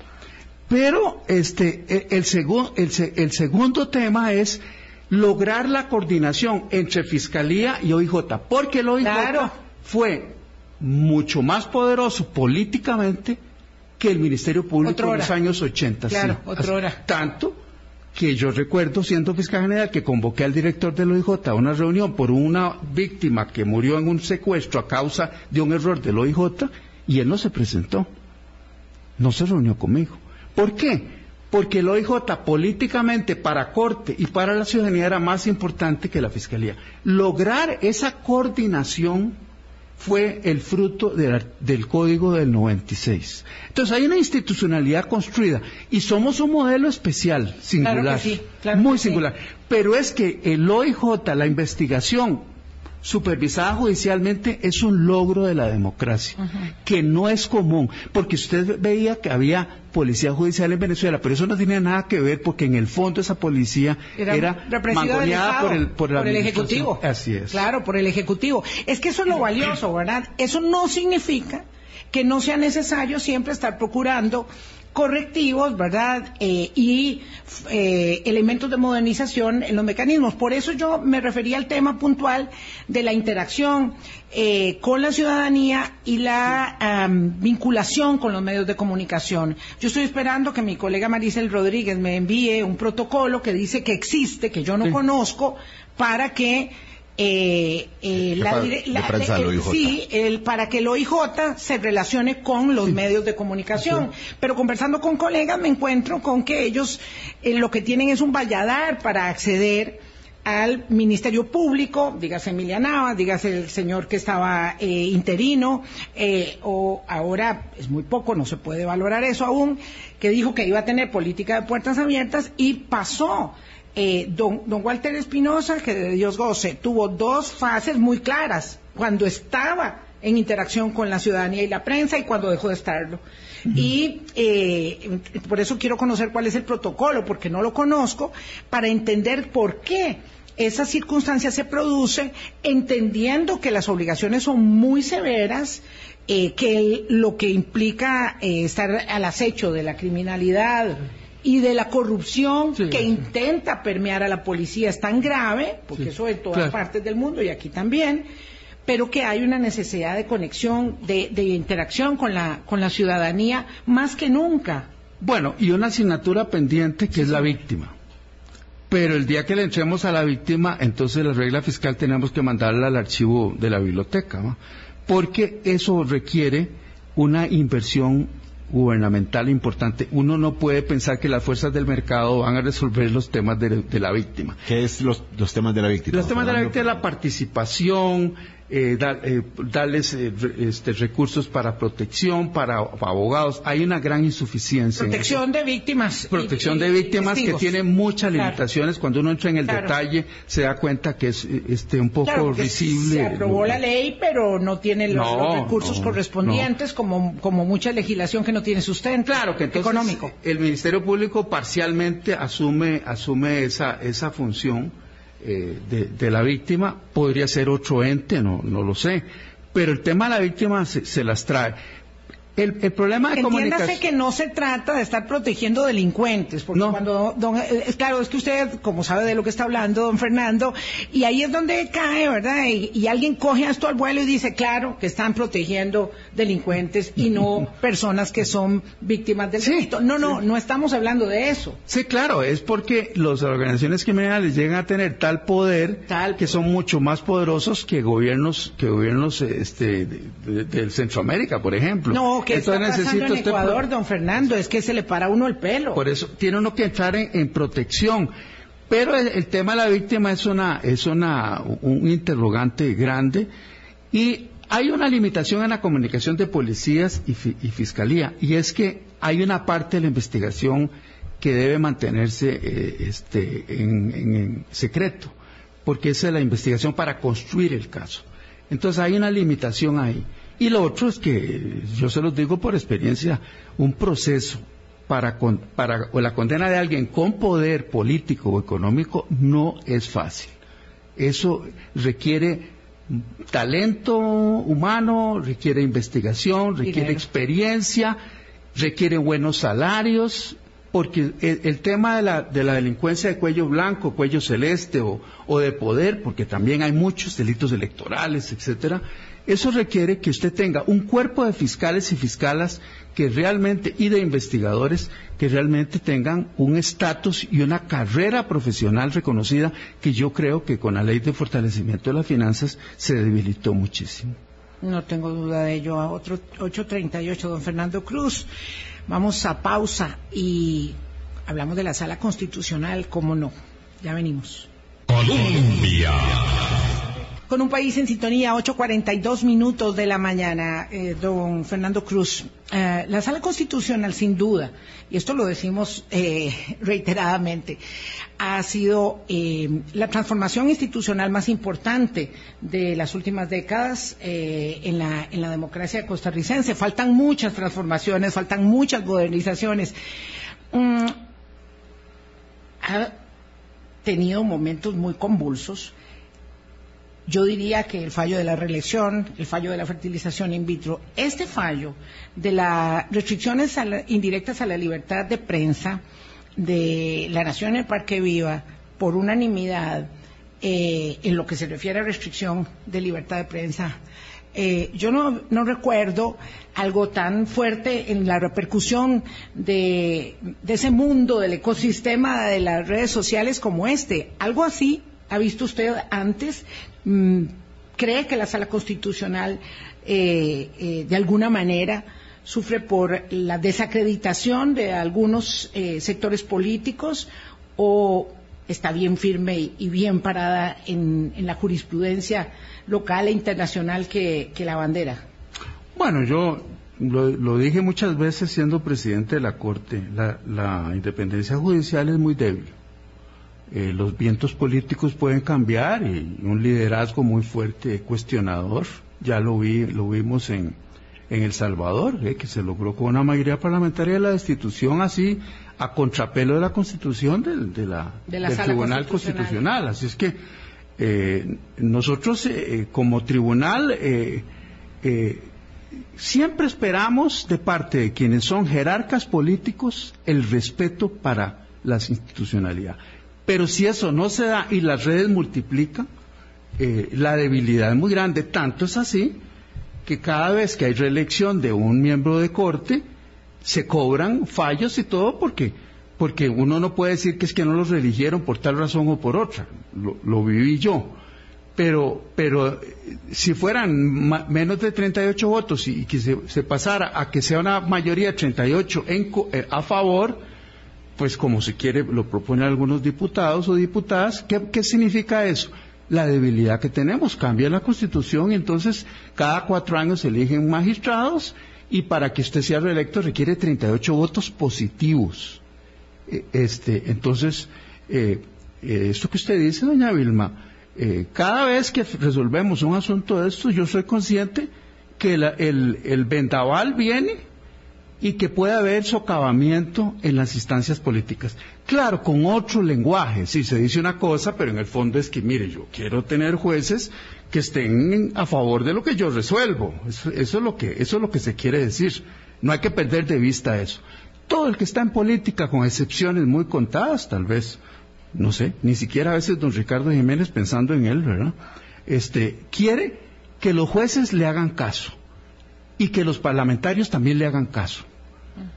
[SPEAKER 4] Pero este, e, el, el, el segundo tema es lograr la coordinación entre Fiscalía y OIJ, porque el OIJ fue mucho más poderoso políticamente que el Ministerio Público en los años 80.
[SPEAKER 2] Claro, otra hora.
[SPEAKER 4] Tanto que yo recuerdo, siendo fiscal general, que convoqué al director del OIJ a una reunión por una víctima que murió en un secuestro a causa de un error del OIJ y él no se presentó. No se reunió conmigo. ¿Por qué? Porque el OIJ políticamente para Corte y para la ciudadanía era más importante que la Fiscalía. Lograr esa coordinación fue el fruto del Código del 96. Entonces hay una institucionalidad construida y somos un modelo especial, singular, muy singular. Pero es que el OIJ, la investigación supervisada judicialmente es un logro de la democracia, que no es común, porque usted veía que había policía judicial en Venezuela, pero eso no tenía nada que ver porque en el fondo esa policía era, era por el,
[SPEAKER 2] por, el Ejecutivo.
[SPEAKER 4] Así es.
[SPEAKER 2] Claro, por el Ejecutivo. Es que eso es lo valioso, ¿verdad? Eso no significa que no sea necesario siempre estar procurando correctivos, ¿verdad? Eh, y eh, elementos de modernización en los mecanismos. Por eso yo me refería al tema puntual de la interacción eh, con la ciudadanía y la vinculación con los medios de comunicación. Yo estoy esperando que mi colega Maricel Rodríguez me envíe un protocolo que dice que existe, que yo no conozco, para que eh, eh, sí, el, para que el OIJ se relacione con los medios de comunicación. Pero conversando con colegas me encuentro con que ellos eh, lo que tienen es un valladar para acceder al Ministerio Público, dígase Emilia Nava, dígase el señor que estaba eh, interino, o ahora es muy poco, no se puede valorar eso aún, que dijo que iba a tener política de puertas abiertas y pasó eh, don, Walter Espinosa, que de Dios goce, tuvo dos fases muy claras cuando estaba en interacción con la ciudadanía y la prensa y cuando dejó de estarlo. Y eh, por eso quiero conocer cuál es el protocolo, porque no lo conozco, para entender por qué esa circunstancia se produce, entendiendo que las obligaciones son muy severas, eh, que lo que implica estar al acecho de la criminalidad, y de la corrupción que intenta permear a la policía. Es tan grave, porque eso en todas partes del mundo y aquí también, pero que hay una necesidad de conexión, de, interacción con la, con la ciudadanía más que nunca.
[SPEAKER 4] Bueno, y una asignatura pendiente que es la víctima. Pero el día que le entremos a la víctima, entonces la regla fiscal tenemos que mandarla al archivo de la biblioteca, porque eso requiere una inversión gubernamental importante. Uno no puede pensar que las fuerzas del mercado van a resolver los temas de, la víctima.
[SPEAKER 3] ¿Qué es los, temas de la víctima?
[SPEAKER 4] Los temas de la víctima es la participación, eh, dar- eh, darles eh, este, recursos para protección, para, abogados. Hay una gran insuficiencia.
[SPEAKER 2] Protección de víctimas.
[SPEAKER 4] Protección
[SPEAKER 2] y-
[SPEAKER 4] de víctimas que tiene muchas
[SPEAKER 2] Claro.
[SPEAKER 4] limitaciones. Cuando uno entra en el
[SPEAKER 2] Claro.
[SPEAKER 4] detalle, se da cuenta que es este, un poco
[SPEAKER 2] Claro,
[SPEAKER 4] visible.
[SPEAKER 2] Se aprobó la ley, pero no tiene los,
[SPEAKER 4] No,
[SPEAKER 2] los recursos
[SPEAKER 4] no,
[SPEAKER 2] correspondientes, como, como mucha legislación que no tiene sustento
[SPEAKER 4] Claro que entonces
[SPEAKER 2] económico.
[SPEAKER 4] el Ministerio Público parcialmente asume asume esa esa función eh, de, la víctima. Podría ser otro ente, no no lo sé. Pero el tema de la víctima se las trae. El, el problema de
[SPEAKER 2] Entiéndase
[SPEAKER 4] comunicación.
[SPEAKER 2] que no se trata de estar protegiendo delincuentes, porque
[SPEAKER 4] No.
[SPEAKER 2] cuando, don, eh, claro, es que usted, como sabe de lo que está hablando, don Fernando, y ahí es donde cae, ¿verdad? Y, y alguien coge esto al vuelo y dice, claro, que están protegiendo delincuentes y no [LAUGHS] personas que son víctimas del
[SPEAKER 4] Sí,
[SPEAKER 2] delito. No, no, no estamos hablando de eso.
[SPEAKER 4] Sí, claro, es porque las organizaciones criminales llegan a tener tal poder
[SPEAKER 2] Tal
[SPEAKER 4] que son mucho más poderosos que gobiernos que gobiernos este de, de- del Centroamérica, por ejemplo.
[SPEAKER 2] No, que está pasando en
[SPEAKER 4] usted
[SPEAKER 2] don Fernando, es que se le para uno el pelo.
[SPEAKER 4] Por eso tiene uno que entrar en, en protección. Pero el, el tema de la víctima es una es una un interrogante grande y hay una limitación en la comunicación de policías y, fi- y fiscalía y es que hay una parte de la investigación que debe mantenerse eh, este, en, en- en secreto porque esa es la investigación para construir el caso. Entonces hay una limitación ahí. Y lo otro es que, yo se los digo por experiencia, un proceso para, con- para o la condena de alguien con poder político o económico no es fácil. Eso requiere talento humano, requiere investigación, requiere
[SPEAKER 2] Dinero.
[SPEAKER 4] experiencia, requiere buenos salarios, porque el, el tema de la, de la delincuencia de cuello blanco, cuello celeste o, o de poder, porque también hay muchos delitos electorales, etcétera, eso requiere que usted tenga un cuerpo de fiscales y fiscalas que realmente, y de investigadores, que realmente tengan un estatus y una carrera profesional reconocida, que yo creo que con la ley de fortalecimiento de las finanzas se debilitó muchísimo.
[SPEAKER 2] No tengo duda de ello. A otro 8.38, don Fernando Cruz. Vamos a pausa y hablamos de la sala constitucional, cómo no. Ya venimos.
[SPEAKER 1] Colombia.
[SPEAKER 2] Con un país en sintonía, 8.42 minutos de la mañana, eh, don Fernando Cruz. Eh, la sala constitucional, sin duda, y esto lo decimos eh, [LAUGHS] reiteradamente, ha sido la transformación institucional más importante de las últimas décadas en, la, en la democracia costarricense. Faltan muchas transformaciones, faltan muchas modernizaciones. Mm, ha tenido momentos muy convulsos. Yo diría que el fallo de la reelección, el fallo de la fertilización in vitro, este fallo de las restricciones a la- indirectas a la libertad de prensa de la Nación en el Parque Viva por unanimidad eh, en lo que se refiere a restricción de libertad de prensa, eh, yo no, recuerdo algo tan fuerte en la repercusión de ese mundo, del ecosistema de las redes sociales como este. Algo así ha visto usted antes. Mm, ¿Cree que la sala constitucional eh, eh, de alguna manera sufre por la desacreditación de algunos eh, sectores políticos o está bien firme y, bien parada en, la jurisprudencia local e internacional que, la bandera?
[SPEAKER 4] Bueno, yo lo, dije muchas veces siendo presidente de la Corte, la independencia judicial es muy débil. Eh, los vientos políticos pueden cambiar y un liderazgo muy fuerte, cuestionador, ya lo vi, lo vimos en, en El Salvador, eh, que se logró con una mayoría parlamentaria de la destitución así a contrapelo de la constitución del, de la,
[SPEAKER 2] De la
[SPEAKER 4] del Tribunal
[SPEAKER 2] Constitucional.
[SPEAKER 4] Constitucional. Así es que eh, nosotros eh, como tribunal siempre esperamos de parte de quienes son jerarcas políticos el respeto para la institucionalidad. Pero si eso no se da y las redes multiplican, eh, la debilidad es muy grande. Tanto es así que cada vez que hay reelección de un miembro de corte, se cobran fallos y todo porque porque uno no puede decir que es que no los reeligieron por tal razón o por otra. Lo, viví yo. Pero, pero eh, si fueran ma- menos de 38 votos y, que se, pasara a que sea una mayoría de 38 en eh, a favor, pues como se quiere, lo proponen algunos diputados o diputadas, ¿qué, significa eso? la debilidad que tenemos. Cambia la constitución y entonces cada cuatro años se eligen magistrados y para que usted sea reelecto requiere 38 votos positivos. Eh, Este, entonces, eh, eh, esto que usted dice, doña Vilma, eh, cada vez que resolvemos un asunto de esto, yo soy consciente que la- el, el vendaval viene y que puede haber socavamiento en las instancias políticas. Claro, con otro lenguaje, sí, se dice una cosa, pero en el fondo es que, mire, yo quiero tener jueces que estén a favor de lo que yo resuelvo. Eso, eso es lo que, eso es lo que se quiere decir. No hay que perder de vista eso. Todo el que está en política, con excepciones muy contadas, tal vez, no sé, ni siquiera a veces don Ricardo Jiménez pensando en él, ¿verdad? Este, quiere que los jueces le hagan caso y que los parlamentarios también le hagan caso.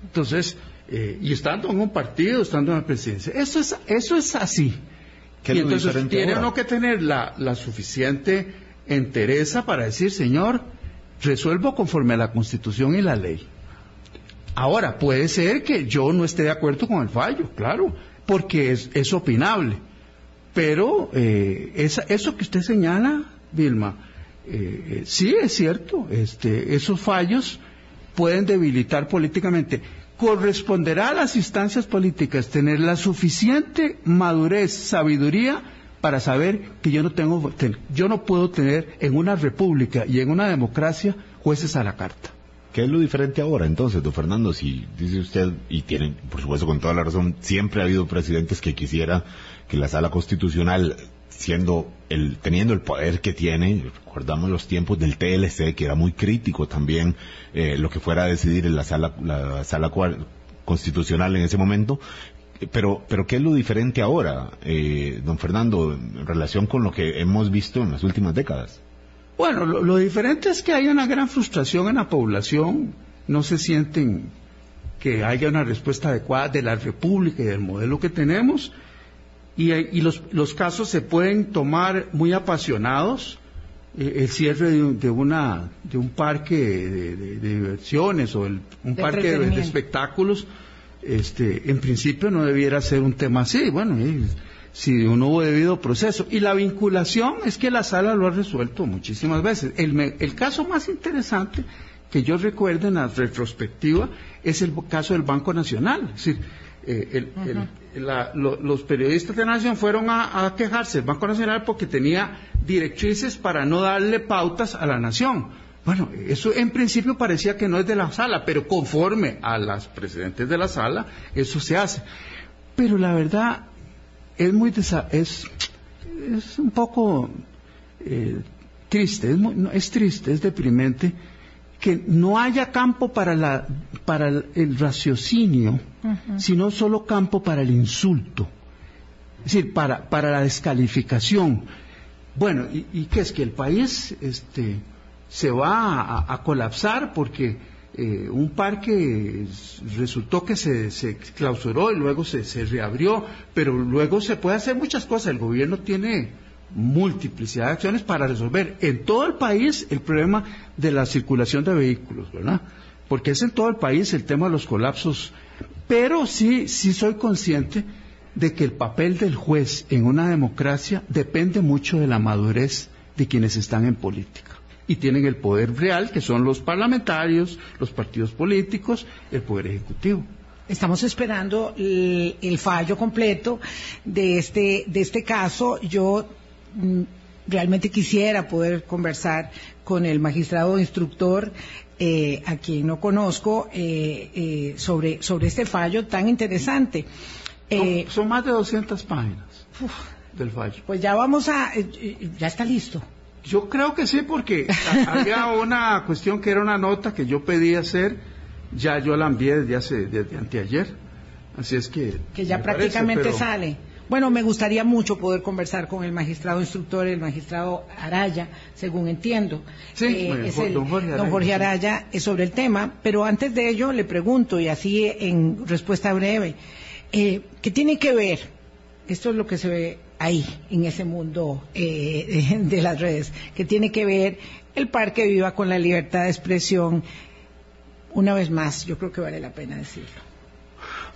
[SPEAKER 4] Entonces, eh, y estando en un partido, estando en la presidencia, eso es, eso es así.
[SPEAKER 3] ¿Qué
[SPEAKER 4] y entonces tiene
[SPEAKER 3] ahora?
[SPEAKER 4] uno que tener la, la suficiente entereza para decir, señor, resuelvo conforme a la Constitución y la ley. Ahora, puede ser que yo no esté de acuerdo con el fallo, claro, porque es, es opinable. Pero eh, esa- eso que usted señala, Vilma, eh, eh, sí es cierto, este, esos fallos pueden debilitar políticamente. Corresponderá a las instancias políticas tener la suficiente madurez, sabiduría para saber que yo no tengo, ten- yo no puedo tener en una república y en una democracia jueces a la carta.
[SPEAKER 3] ¿Qué es lo diferente ahora entonces, don Fernando? Si dice usted, y tienen, por supuesto, con toda la razón, siempre ha habido presidentes que quisiera que la sala constitucional, siendo el, teniendo el poder que tiene, recordamos los tiempos del TLC, que era muy crítico también, eh, lo que fuera a decidir en la sala, la sala constitucional en ese momento, pero, pero ¿qué es lo diferente ahora, eh, don Fernando, en relación con lo que hemos visto en las últimas décadas?
[SPEAKER 4] Bueno, lo diferente es que hay una gran frustración en la población, no se sienten que haya una respuesta adecuada de la República y del modelo que tenemos, y, eh, y los, los casos se pueden tomar muy apasionados. Eh, el cierre de, un- de una de un parque de, de- de diversiones o el- un parque de, espectáculos, este, en principio no debiera ser un tema así. Bueno, si no hubo debido proceso. Y la vinculación es que la sala lo ha resuelto muchísimas veces. El, me- el caso más interesante que yo recuerdo en la retrospectiva es el caso del Banco Nacional. Es decir, eh, el- el- la- lo- los periodistas de la Nación fueron a, a quejarse del Banco Nacional porque tenía directrices para no darle pautas a la Nación. Bueno, eso en principio parecía que no es de la sala, pero conforme a las presidentes de la sala, eso se hace. Pero la verdad es muy desa- es, es un poco eh, triste, es, muy- no, es triste, es deprimente que no haya campo para la para el, el raciocinio, sino solo campo para el insulto, es decir, para para la descalificación. Bueno, ¿y, y qué es que el país este se va a, a colapsar porque eh, un parque resultó que se, se clausuró y luego se, se reabrió, pero luego se puede hacer muchas cosas. El gobierno tiene multiplicidad de acciones para resolver en todo el país el problema de la circulación de vehículos, ¿verdad? Porque es en todo el país el tema de los colapsos. Pero sí, sí soy consciente de que el papel del juez en una democracia depende mucho de la madurez de quienes están en política y tienen el poder real, que son los parlamentarios, los partidos políticos, el poder ejecutivo.
[SPEAKER 2] Estamos esperando el, el fallo completo de este, de este caso. Yo realmente quisiera poder conversar con el magistrado instructor, eh, a quien no conozco, eh, eh, sobre, sobre este fallo tan interesante. Eh,
[SPEAKER 4] son, son más de 200 páginas del fallo.
[SPEAKER 2] pues ya vamos a, eh, eh, ya está listo.
[SPEAKER 4] Yo creo que sí, porque había [LAUGHS] una cuestión que era una nota que yo pedí hacer, ya yo la envié desde hace, desde anteayer, así es que...
[SPEAKER 2] que ya
[SPEAKER 4] parece,
[SPEAKER 2] prácticamente
[SPEAKER 4] pero-
[SPEAKER 2] sale. Bueno, me gustaría mucho poder conversar con el magistrado instructor, el magistrado Araya, según entiendo.
[SPEAKER 4] Sí, bueno,
[SPEAKER 2] es
[SPEAKER 4] don
[SPEAKER 2] el-
[SPEAKER 4] Jorge Araya,
[SPEAKER 2] don Jorge. Araya eh, sobre el tema, pero antes de ello le pregunto, y así en respuesta breve, eh, ¿qué tiene que ver? Esto es lo que se ve ahí, en ese mundo eh, [LAUGHS] de, las redes, ¿qué tiene que ver el Parque Viva con la libertad de expresión? Una vez más, yo creo que vale la pena decirlo.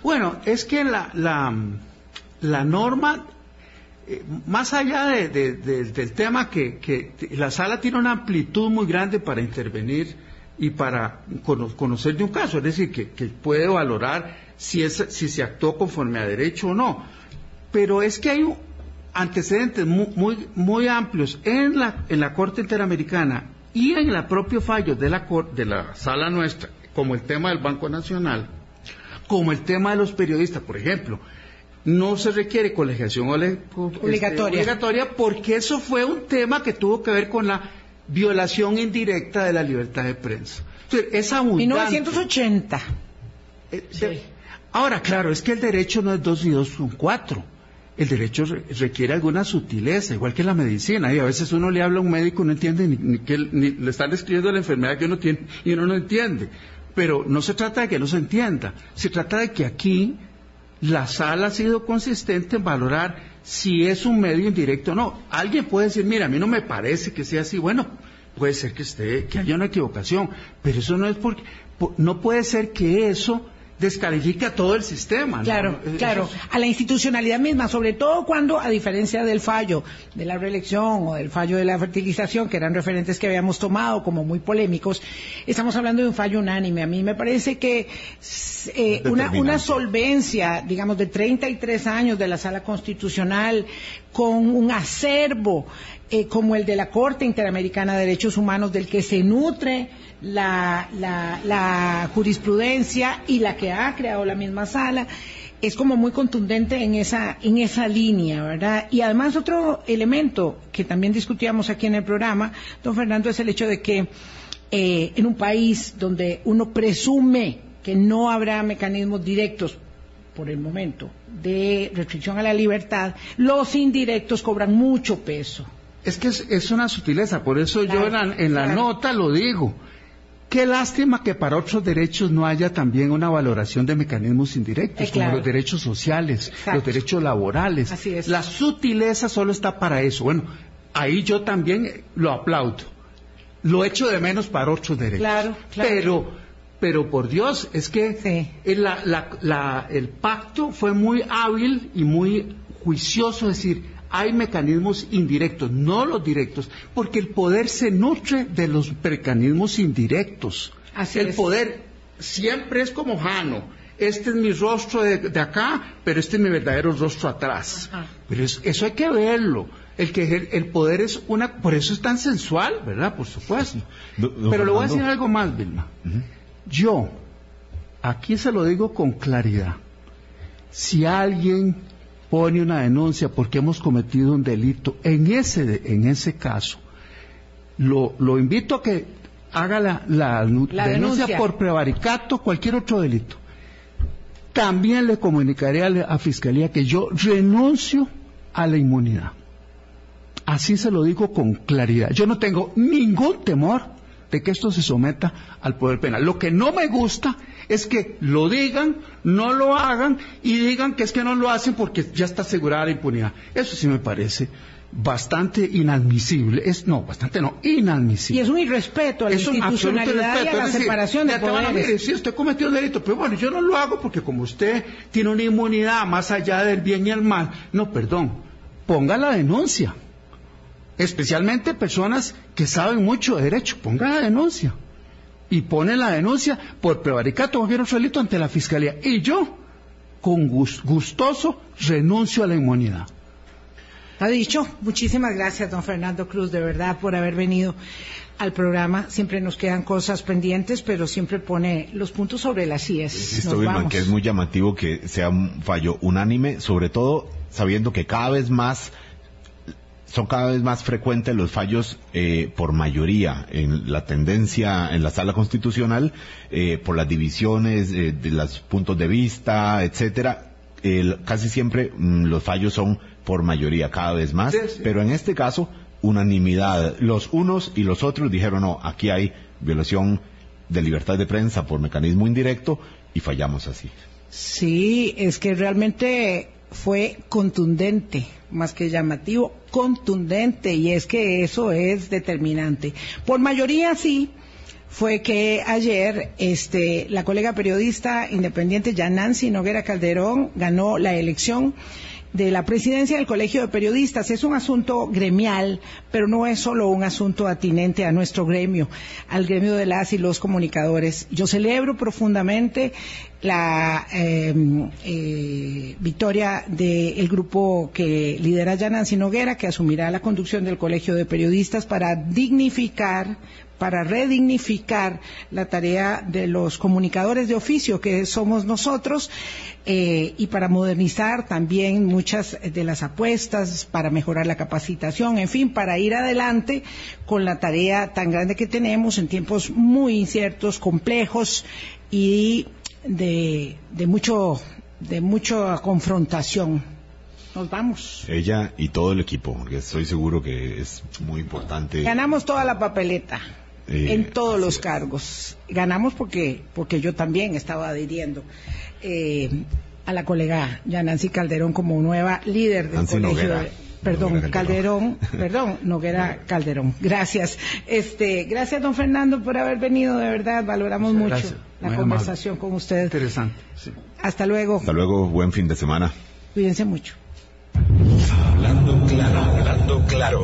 [SPEAKER 4] Bueno, es que la, la, la norma eh, más allá de- de- de- del tema que, que la sala tiene una amplitud muy grande para intervenir y para cono- conocer de un caso, es decir, que, que puede valorar si, es, si se actuó conforme a derecho o no. Pero es que hay antecedentes muy, muy, muy amplios en la, en la Corte Interamericana y en el propio fallo de la, de la sala nuestra, como el tema del Banco Nacional, como el tema de los periodistas, por ejemplo. No se requiere colegiación ole- este,
[SPEAKER 2] Obligatoria.
[SPEAKER 4] obligatoria porque eso fue un tema que tuvo que ver con la violación indirecta de la libertad de prensa. Entonces, es abundante.
[SPEAKER 2] 1980.
[SPEAKER 4] Eh,
[SPEAKER 2] Sí.
[SPEAKER 4] de- Ahora, claro, es que el derecho no es dos y dos son cuatro. El derecho re- requiere alguna sutileza, igual que la medicina. Y a veces uno le habla a un médico y no entiende ni, ni que ni le están describiendo la enfermedad que uno tiene y uno no entiende. Pero no se trata de que no se entienda. Se trata de que aquí la sala ha sido consistente en valorar si es un medio indirecto o no. Alguien puede decir, mira, a mí no me parece que sea así. Bueno, puede ser que esté, que haya una equivocación, pero eso no es porque, po- no puede ser que eso descalifique a todo el sistema. ¿no?
[SPEAKER 2] Claro, claro, a la institucionalidad misma, sobre todo cuando, a diferencia del fallo de la reelección o del fallo de la fertilización, que eran referentes que habíamos tomado como muy polémicos, estamos hablando de un fallo unánime. A mí me parece que eh, una, una solvencia, digamos, de 33 años de la Sala Constitucional, con un acervo eh, como el de la Corte Interamericana de Derechos Humanos, del que se nutre la, jurisprudencia y la que ha creado la misma sala, es como muy contundente en esa, en esa línea, ¿verdad? Y además otro elemento que también discutíamos aquí en el programa, don Fernando, es el hecho de que eh, en un país donde uno presume que no habrá mecanismos directos por el momento de restricción a la libertad, los indirectos cobran mucho peso.
[SPEAKER 4] Es que es, es una sutileza, por eso yo en la, en la
[SPEAKER 2] claro.
[SPEAKER 4] nota lo digo. Qué lástima que para otros derechos no haya también una valoración de mecanismos indirectos,
[SPEAKER 2] Eh, claro.
[SPEAKER 4] como los derechos sociales,
[SPEAKER 2] Exacto.
[SPEAKER 4] los derechos laborales.
[SPEAKER 2] Así es.
[SPEAKER 4] La sutileza solo está para eso. Bueno, ahí yo también lo aplaudo. Lo echo de menos para otros derechos.
[SPEAKER 2] Claro, claro.
[SPEAKER 4] Pero, pero por Dios, es que
[SPEAKER 2] Sí.
[SPEAKER 4] eh, la- la- la- el pacto fue muy hábil y muy juicioso, es decir, hay mecanismos indirectos, no los directos, porque el poder se nutre de los mecanismos indirectos.
[SPEAKER 2] Así
[SPEAKER 4] el
[SPEAKER 2] es.
[SPEAKER 4] poder siempre es como Jano. Este es mi rostro de, de acá, pero este es mi verdadero rostro atrás.
[SPEAKER 2] Ajá.
[SPEAKER 4] Pero es- eso hay que verlo. El que el poder es una, por eso es tan sensual, ¿verdad? Por supuesto.
[SPEAKER 3] Do-
[SPEAKER 4] Pero le voy a decir algo más, Vilma. Yo, aquí se lo digo con claridad, si alguien pone una denuncia porque hemos cometido un delito, en ese, en ese caso, lo, lo invito a que haga la, la nu-
[SPEAKER 2] La
[SPEAKER 4] denuncia,
[SPEAKER 2] denuncia.
[SPEAKER 4] por prevaricato, cualquier otro delito. También le comunicaré a la Fiscalía que yo renuncio a la inmunidad. Así se lo digo con claridad. Yo no tengo ningún temor de que esto se someta al poder penal. Lo que no me gusta es que lo digan, no lo hagan y digan que es que no lo hacen porque ya está asegurada la impunidad. Eso sí me parece bastante inadmisible. Es no, bastante no, inadmisible.
[SPEAKER 2] Y es un irrespeto a la
[SPEAKER 4] Es
[SPEAKER 2] institucionalidad y a la
[SPEAKER 4] decir,
[SPEAKER 2] separación de
[SPEAKER 4] te van a
[SPEAKER 2] poderes.
[SPEAKER 4] decir, sí, usted cometió un delito, pero bueno, yo no lo hago porque como usted tiene una inmunidad más allá del bien y el mal, no, perdón, ponga la denuncia. Especialmente personas que saben mucho de derecho, ponga la denuncia. Y pone la denuncia por prevaricato o cualquier otro delito ante la fiscalía. Y yo, con gus- gustoso, renuncio a la inmunidad.
[SPEAKER 2] Ha dicho, muchísimas gracias, don Fernando Cruz, de verdad, por haber venido al programa. Siempre nos quedan cosas pendientes, pero siempre pone los puntos sobre las vamos.
[SPEAKER 3] que es muy llamativo que sea un fallo unánime, sobre todo sabiendo que cada vez más son cada vez más frecuentes los fallos eh, por mayoría en la tendencia en la sala constitucional eh, por las divisiones eh, de los puntos de vista, etcétera. El- casi siempre mm, los fallos son por mayoría cada vez más,
[SPEAKER 4] Sí, sí.
[SPEAKER 3] pero en este caso unanimidad. Los unos y los otros dijeron no, aquí hay violación de libertad de prensa por mecanismo indirecto y fallamos así.
[SPEAKER 2] Sí, es que realmente fue contundente, más que llamativo, contundente, y es que eso es determinante. Por mayoría sí, fue que ayer este, la colega periodista independiente ya Nancy Noguera Calderón ganó la elección de la presidencia del Colegio de Periodistas. Es un asunto gremial, pero no es solo un asunto atinente a nuestro gremio, al gremio de las y los comunicadores. Yo celebro profundamente la eh, eh, victoria del grupo que lidera Yanansi Noguera, que asumirá la conducción del Colegio de Periodistas para dignificar, para redignificar la tarea de los comunicadores de oficio que somos nosotros eh, y para modernizar también muchas de las apuestas, para mejorar la capacitación, en fin, para ir adelante con la tarea tan grande que tenemos en tiempos muy inciertos, complejos y de, de mucho de mucha confrontación. Nos vamos.
[SPEAKER 3] Ella y todo el equipo, porque estoy seguro que es muy importante.
[SPEAKER 2] Ganamos toda la papeleta.
[SPEAKER 3] Eh,
[SPEAKER 2] en todos los
[SPEAKER 3] es.
[SPEAKER 2] cargos. Ganamos porque, porque yo también estaba adhiriendo eh, a la colega ya Nancy Calderón como nueva líder del
[SPEAKER 3] Nancy
[SPEAKER 2] colegio.
[SPEAKER 3] Noguera.
[SPEAKER 2] Perdón,
[SPEAKER 3] Noguera
[SPEAKER 2] Calderón, [LAUGHS] perdón, Noguera Calderón. Gracias. Este, gracias don Fernando por haber venido, de verdad, valoramos
[SPEAKER 4] Muchas
[SPEAKER 2] mucho
[SPEAKER 4] gracias.
[SPEAKER 2] La
[SPEAKER 4] Muy
[SPEAKER 2] conversación con usted.
[SPEAKER 4] Interesante. sí.
[SPEAKER 2] Hasta luego.
[SPEAKER 3] Hasta luego, buen fin de semana.
[SPEAKER 2] Cuídense mucho.
[SPEAKER 1] Hablando claro, hablando claro.